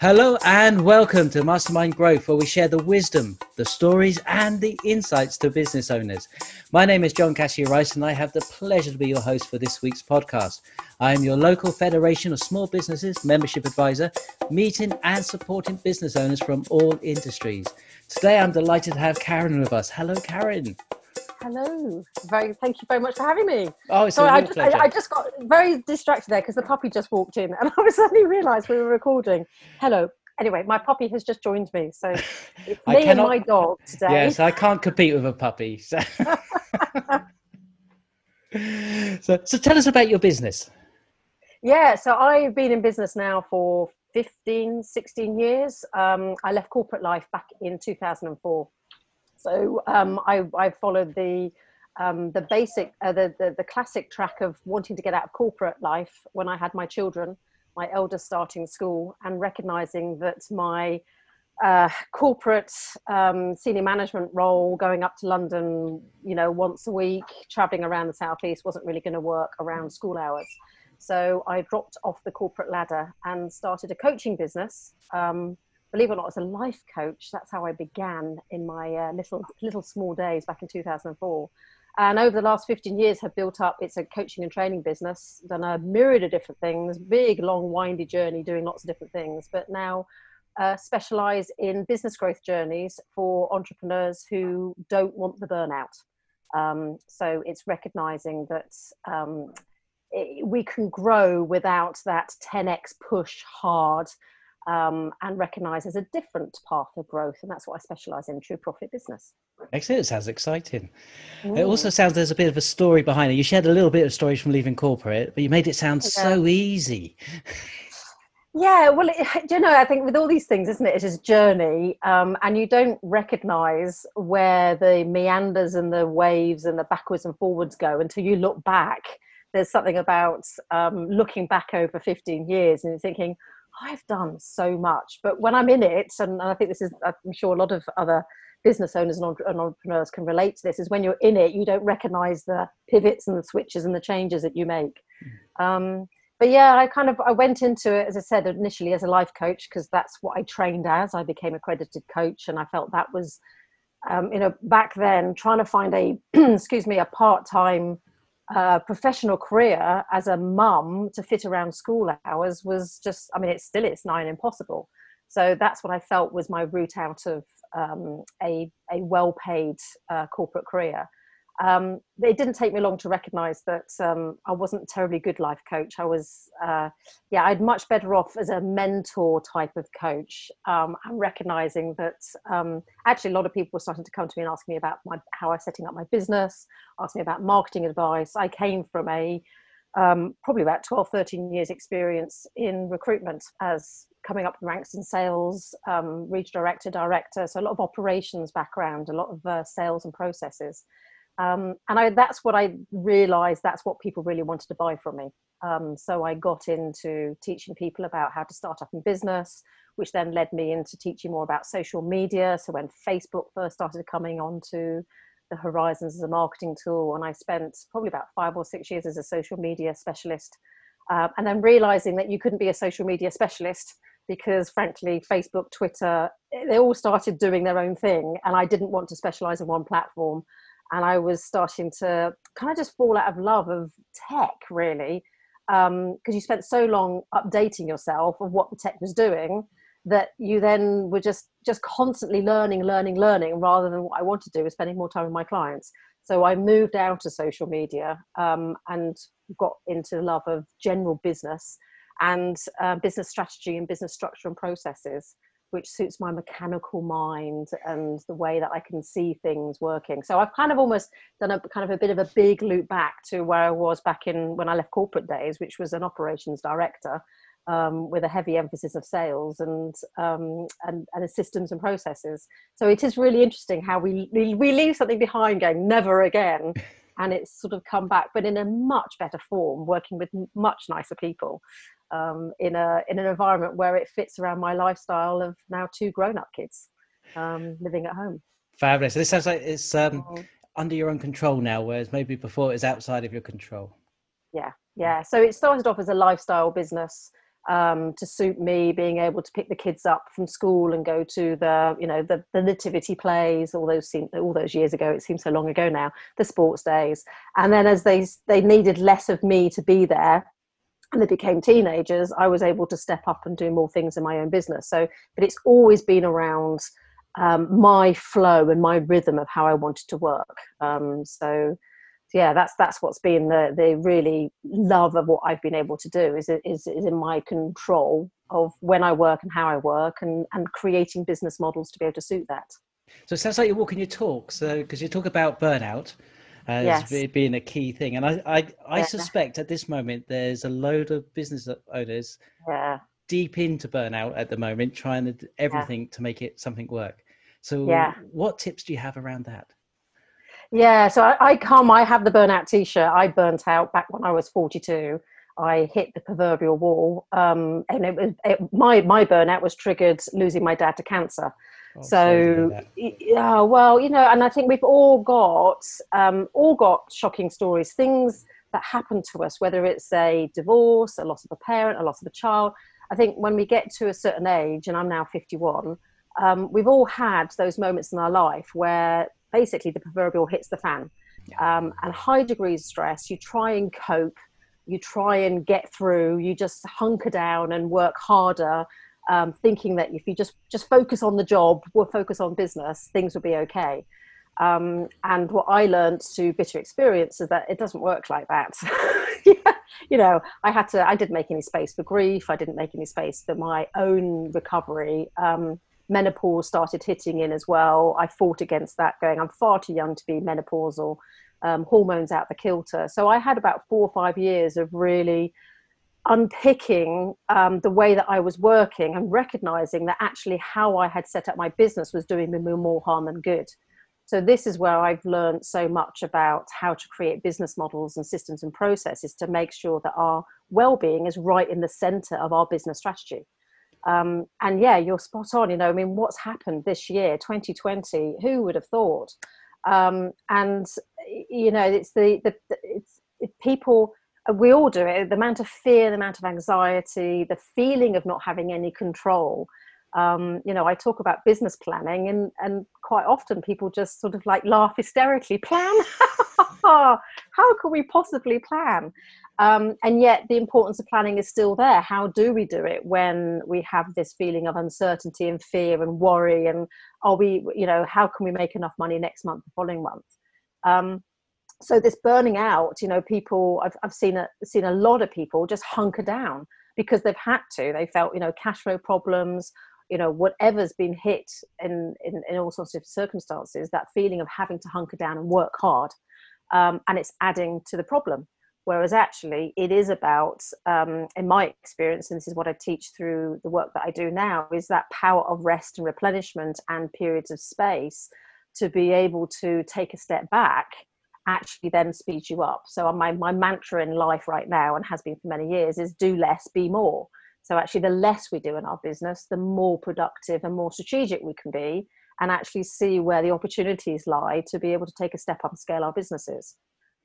Hello and welcome to Mastermind Growth, where we share the wisdom, the stories, and the insights to business owners. My name is John Cassidy-Rice, and I have the pleasure to be your host for this week's podcast. I am your local Federation of Small Businesses membership advisor, meeting and supporting business owners from all industries. Today, I'm delighted to have Karen with us. Hello, Karen. Hello. Very, thank you very much for having me. Oh, it's Sorry, a I just, pleasure. I, I just got very distracted there because the puppy just walked in and I suddenly realised we were recording. Hello. Anyway, my puppy has just joined me, so it's me and my dog today. Yes, I can't compete with a puppy. So. so, so tell us about your business. Yeah, so I've been in business now for 15, 16 years. Um, I left corporate life back in 2004. So um, I, I followed the um, the basic, uh, the, the the classic track of wanting to get out of corporate life when I had my children, my eldest starting school, and recognizing that my uh, corporate um, senior management role, going up to London, you know, once a week, traveling around the southeast, wasn't really going to work around school hours. So I dropped off the corporate ladder and started a coaching business. Um, believe it or not, as a life coach. That's how I began in my uh, little little small days back in 2004. And over the last 15 years, have built up. It's a coaching and training business. Done a myriad of different things. Big, long, windy journey, doing lots of different things. But now uh, specialize in business growth journeys for entrepreneurs who don't want the burnout. Um, so it's recognizing that um, it, we can grow without that 10x push hard um, and recognize as a different path of growth. And that's what I specialize in true profit business. Excellent. It sounds exciting. It Mm. also sounds there's a bit of a story behind it. You shared a little bit of stories from leaving corporate, but you made it sound so easy. Yeah, well, it, you know, I think with all these things, isn't it? It is a journey, um, and you don't recognize where the meanders and the waves and the backwards and forwards go until you look back. There's something about um, looking back over 15 years and you're thinking, I've done so much. But when I'm in it, and I think this is, I'm sure a lot of other business owners and entrepreneurs can relate to this, is when you're in it, you don't recognize the pivots and the switches and the changes that you make. Um, but yeah i kind of i went into it as i said initially as a life coach because that's what i trained as i became accredited coach and i felt that was um, you know back then trying to find a excuse me a part-time professional career as a mum to fit around school hours was just i mean it still is nigh impossible. So that's what i felt was my route out of um, a, a well-paid uh, corporate career um, it didn't take me long to recognize that um, I wasn't a terribly good life coach. I was, uh, yeah, I'd much better off as a mentor type of coach. Um, and recognizing that um, actually a lot of people were starting to come to me and ask me about my, how I was setting up my business, ask me about marketing advice. I came from a um, probably about 12, 13 years experience in recruitment as coming up the ranks in sales, um, director, director. So a lot of operations background, a lot of uh, sales and processes um, and I, that's what I realized that's what people really wanted to buy from me. Um, so I got into teaching people about how to start up in business, which then led me into teaching more about social media. So when Facebook first started coming onto the horizons as a marketing tool, and I spent probably about five or six years as a social media specialist, uh, and then realizing that you couldn't be a social media specialist because frankly facebook twitter they all started doing their own thing and i didn't want to specialize in one platform and I was starting to kind of just fall out of love of tech, really, because um, you spent so long updating yourself of what the tech was doing that you then were just just constantly learning, learning, learning, rather than what I wanted to do was spending more time with my clients. So I moved out of social media um, and got into the love of general business and uh, business strategy and business structure and processes which suits my mechanical mind and the way that I can see things working. So I've kind of almost done a kind of a bit of a big loop back to where I was back in when I left corporate days, which was an operations director um, with a heavy emphasis of sales and, um, and and systems and processes. So it is really interesting how we we leave something behind, going never again. And it's sort of come back, but in a much better form, working with much nicer people um, in a in an environment where it fits around my lifestyle of now two grown up kids um, living at home. Fabulous. So This sounds like it's um, Oh. under your own control now, whereas maybe before it was outside of your control. Yeah, yeah. So it started off as a lifestyle business um, to suit me being able to pick the kids up from school and go to the you know the, the nativity plays all those seem, all those years ago it seems so long ago now the sports days and then as they they needed less of me to be there and they became teenagers i was able to step up and do more things in my own business so but it's always been around um, my flow and my rhythm of how i wanted to work um, so yeah, that's that's what's been the the really love of what I've been able to do is is is in my control of when I work and how I work and and creating business models to be able to suit that. So it sounds like you're walking your talk. So because you talk about burnout as yes. being a key thing, and I I, I yeah. suspect at this moment there's a load of business owners yeah. deep into burnout at the moment, trying to everything yeah. to make it something work. So what tips do you have around that? Yeah, so I, I come, I have the burnout t shirt. I burnt out back when I was 42. I hit the proverbial wall. Um, and it was it, my, my burnout was triggered losing my dad to cancer. Oh, so yeah, well, you know, and I think we've all got um, all got shocking stories, things that happen to us, whether it's a divorce, a loss of a parent, a loss of a child. I think when we get to a certain age, and I'm now 51, um, we've all had those moments in our life where basically the proverbial hits the fan. Um, and high degrees of stress, you try and cope, you try and get through, you just hunker down and work harder, um, thinking that if you just just focus on the job, we'll focus on business, things will be okay. Um, and what I learned through bitter experience is that it doesn't work like that. you know, I had to, I didn't make any space for grief. I didn't make any space for my own recovery. Um, menopause started hitting in as well. I fought against that, going, I'm far too young to be menopausal, um, hormones out the kilter. So I had about four or five years of really unpicking um, the way that I was working and recognizing that actually how I had set up my business was doing me more harm than good. So this is where I've learned so much about how to create business models and systems and processes to make sure that our well-being is right in the center of our business strategy. Um, and yeah, you're spot on. You know, I mean, what's happened this year, 2020? Who would have thought? Um, and you know, it's the, the it's it, people. We all do it. The amount of fear, the amount of anxiety, the feeling of not having any control. Um, you know, I talk about business planning, and and quite often people just sort of like laugh hysterically. Plan? How can we possibly plan? Um, and yet, the importance of planning is still there. How do we do it when we have this feeling of uncertainty and fear and worry? And are we, you know, how can we make enough money next month, the following month? Um, so this burning out, you know, people I've I've seen a seen a lot of people just hunker down because they've had to. They felt, you know, cash flow problems, you know, whatever's been hit in in, in all sorts of circumstances. That feeling of having to hunker down and work hard, um, and it's adding to the problem Whereas actually, it is about, um, in my experience, and this is what I teach through the work that I do now, is that power of rest and replenishment and periods of space to be able to take a step back actually then speeds you up. So my, my mantra in life right now, and has been for many years, is do less, be more. So actually, the less we do in our business, the more productive and more strategic we can be, and actually see where the opportunities lie to be able to take a step up and scale our businesses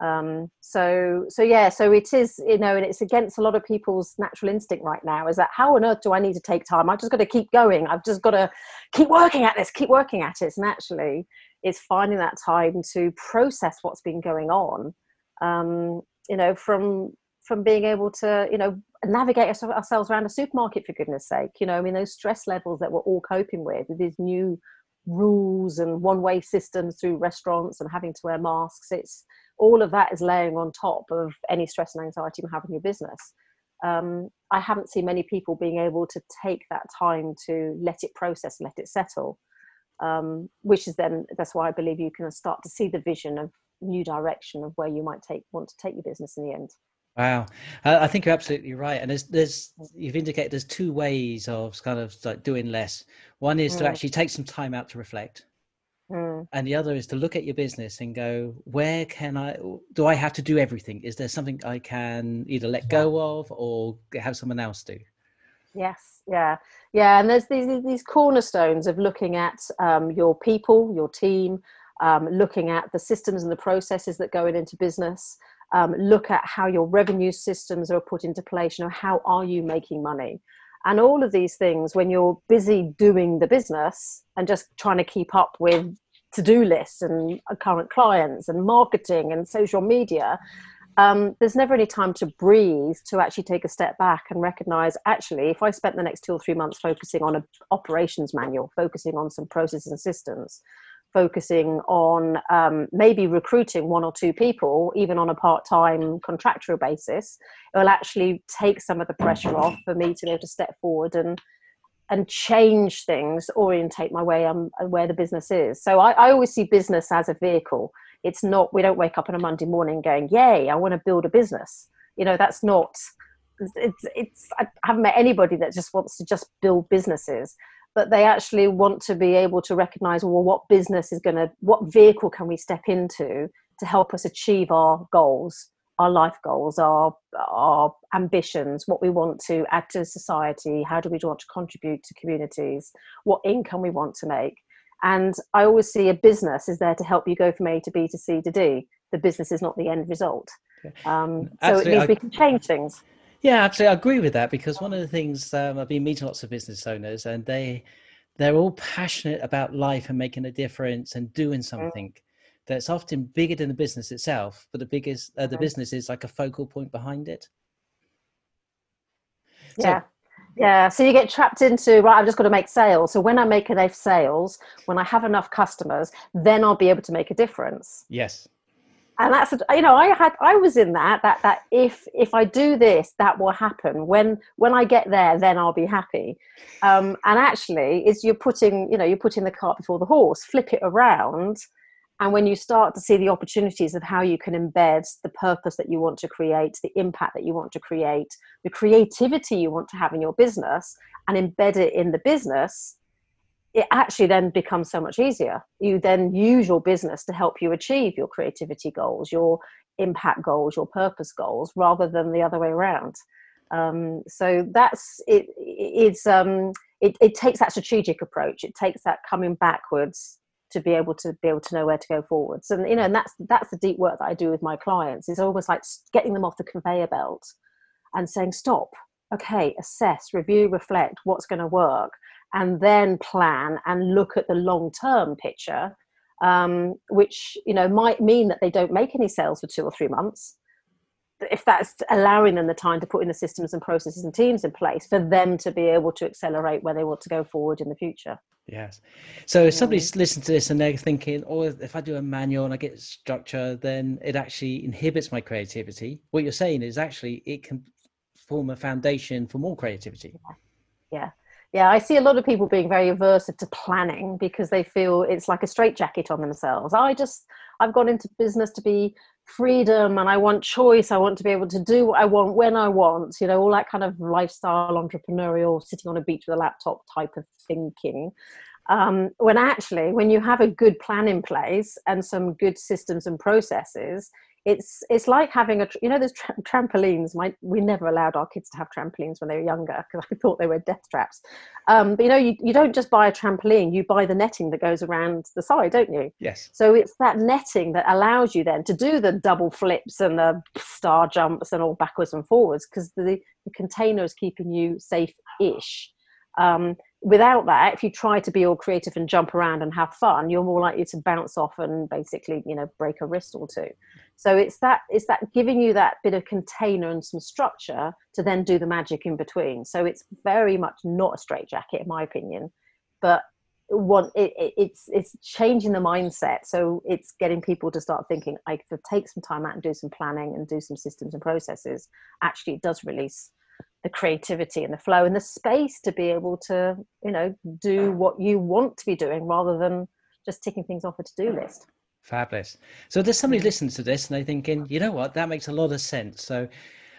um, so so yeah so it is you know and it's against a lot of people's natural instinct right now is that how on earth do i need to take time i've just got to keep going i've just got to keep working at this keep working at it and actually it's finding that time to process what's been going on um, you know from from being able to you know navigate ourselves around a supermarket for goodness sake you know i mean those stress levels that we're all coping with with these new rules and one way systems through restaurants and having to wear masks it's all of that is laying on top of any stress and anxiety you have in your business. Um, I haven't seen many people being able to take that time to let it process, let it settle, um, which is then that's why I believe you can start to see the vision of new direction of where you might take want to take your business in the end. Wow, I think you're absolutely right. And there's, there's, you've indicated there's two ways of kind of like doing less. One is mm. to actually take some time out to reflect, Mm. And the other is to look at your business and go, where can I, do I have to do everything? Is there something I can either let go of or have someone else do? Yes, yeah, yeah. And there's these, these cornerstones of looking at um, your people, your team, um, looking at the systems and the processes that go into business, um, look at how your revenue systems are put into place you know how are you making money and all of these things when you're busy doing the business and just trying to keep up with to-do lists and current clients and marketing and social media um, there's never any time to breathe to actually take a step back and recognize actually if i spent the next two or three months focusing on an operations manual focusing on some processes and systems focusing on um, maybe recruiting one or two people even on a part-time contractual basis it will actually take some of the pressure off for me to be able to step forward and and change things orientate my way on where the business is. So I, I always see business as a vehicle it's not we don't wake up on a monday morning going yay i want to build a business. You know that's not it's it's i haven't met anybody that just wants to just build businesses but they actually want to be able to recognize well what business is going to what vehicle can we step into to help us achieve our goals our life goals our our ambitions what we want to add to society how do we want to contribute to communities what income we want to make and I always see a business is there to help you go from A to B to C to D. The business is not the end result. Um, so it means we can change things. Yeah, absolutely. I agree with that because one of the things um, I've been meeting lots of business owners and they they're all passionate about life and making a difference and doing mm. something mm. that's often bigger than the business itself, but the biggest uh, the mm. business is like a focal point behind it. So, yeah, so you get trapped into right. I've just got to make sales. So when I make enough sales, when I have enough customers, then I'll be able to make a difference. Yes, and that's you know I had I was in that that that if if I do this, that will happen. When when I get there, then I'll be happy. Um, and actually, is you're putting you know you're putting the cart before the horse. Flip it around and when you start to see the opportunities of how you can embed the purpose that you want to create, the impact that you want to create, the creativity you want to have in your business, and embed it in the business, it actually then becomes so much easier. You then use your business to help you achieve your creativity goals, your impact goals, your purpose goals, rather than the other way around. Um, so that's it. It's um, it, it takes that strategic approach. It takes that coming backwards to be able to be able to know where to go forwards. And you know and that's that's the deep work that i do with my clients. It's almost like getting them off the conveyor belt and saying stop. Okay assess review reflect what's going to work and then plan and look at the long term picture um, which you know might mean that they don't make any sales for two or three months if that's allowing them the time to put in the systems and processes and teams in place for them to be able to accelerate where they want to go forward in the future Yes. So if somebody's listening to this and they're thinking, oh, if I do a manual and I get structure, then it actually inhibits my creativity. What you're saying is actually it can form a foundation for more creativity. Yeah. Yeah. I see a lot of people being very averse to planning because they feel it's like a straitjacket on themselves. I just, I've gone into business to be freedom and I want choice. I want to be able to do what I want when I want, you know, all that kind of lifestyle, entrepreneurial, sitting on a beach with a laptop type of thinking. Um, when actually, when you have a good plan in place and some good systems and processes, it's it's like having a you know there's tra- trampolines my we never allowed our kids to have trampolines when they were younger because i thought they were death traps. Um, but you know you, you don't just buy a trampoline you buy the netting that goes around the side don't you? Yes. So it's that netting that allows you then to do the double flips and the star jumps and all backwards and forwards because the, the container is keeping you safe-ish. Um, without that, if you try to be all creative and jump around and have fun, you're more likely to bounce off and basically, you know, break a wrist or two. So it's that it's that giving you that bit of container and some structure to then do the magic in between. So it's very much not a straitjacket, in my opinion, but one it, it, it's it's changing the mindset. So it's getting people to start thinking, I could take some time out and do some planning and do some systems and processes. Actually, it does release the creativity and the flow and the space to be able to you know do what you want to be doing rather than just ticking things off a to-do list fabulous so there's somebody listening to this and they're thinking you know what that makes a lot of sense so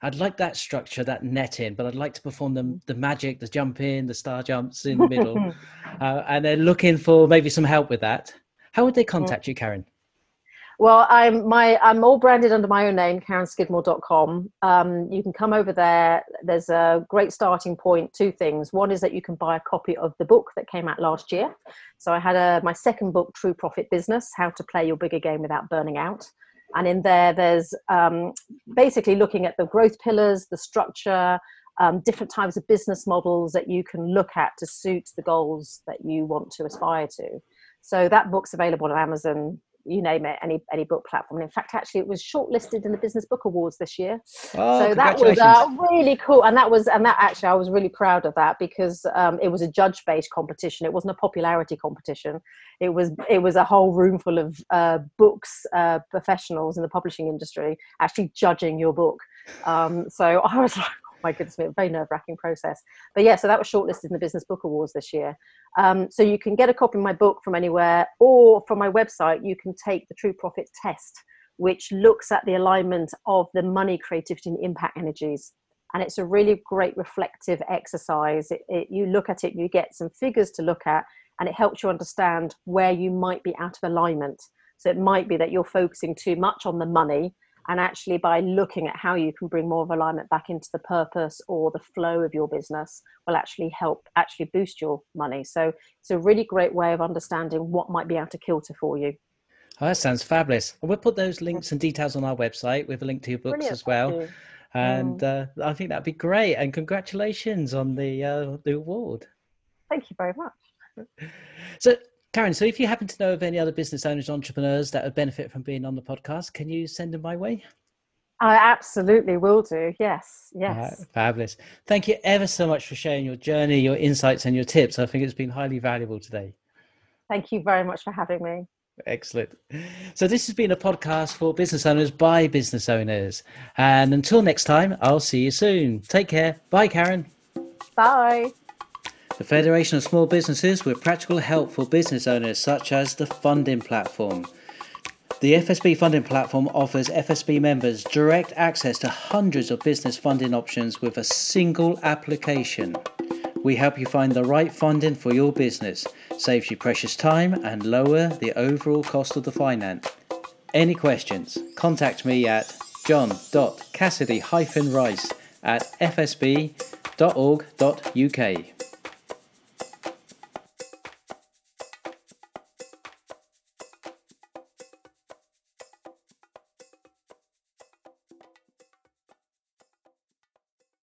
I'd like that structure, that net in, but I'd like to perform the, the magic, the jump in, the star jumps in the middle. uh, and they're looking for maybe some help with that. How would they contact you, Karen? Well, I'm my I'm all branded under my own name, KarenSkidmore.com. Um, you can come over there. There's a great starting point. Two things. One is that you can buy a copy of the book that came out last year. So I had a my second book, True Profit Business: How to Play Your Bigger Game Without Burning Out. And in there, there's um, basically looking at the growth pillars, the structure, um, different types of business models that you can look at to suit the goals that you want to aspire to. So that book's available on Amazon, you name it, any any book platform. And in fact, actually, it was shortlisted in the Business Book Awards this year. Oh, so that was uh, really cool, and that was and that actually I was really proud of that because um, it was a judge-based competition. It wasn't a popularity competition. It was it was a whole room full of uh, books uh, professionals in the publishing industry actually judging your book. Um, so I was like my goodness me, very nerve wracking process. But yeah, so that was shortlisted in the Business Book Awards this year. Um, so you can get a copy of my book from anywhere, or from my website, you can take the True Profit test, which looks at the alignment of the money, creativity, and impact energies. And it's a really great reflective exercise. It, it, you look at it, you get some figures to look at, and it helps you understand where you might be out of alignment. So it might be that you're focusing too much on the money and actually by looking at how you can bring more of alignment back into the purpose or the flow of your business will actually help actually boost your money. So it's a really great way of understanding what might be out of kilter for you. Oh, that sounds fabulous. We'll put those links and details on our website with a link to your books Brilliant, as well. and uh, i think that'd be great. And congratulations on the uh, the award. Thank you very much. So Karen, so if you happen to know of any other business owners, entrepreneurs that would benefit from being on the podcast, can you send them my way? I absolutely will do. Yes, yes. Right, fabulous. Thank you ever so much for sharing your journey, your insights, and your tips. I think it's been highly valuable today. Thank you very much for having me. Excellent. So, this has been a podcast for business owners by business owners. And until next time, I'll see you soon. Take care. Bye, Karen. Bye the Federation of Small Businesses with practical help for business owners, such as the funding platform. The FSB funding platform offers FSB members direct access to hundreds of business funding options with a single application. We help you find the right funding for your business, saves you precious time, and lower the overall cost of the finance. Any questions? Contact me at john.cassidy-rice at fsb.org.uk.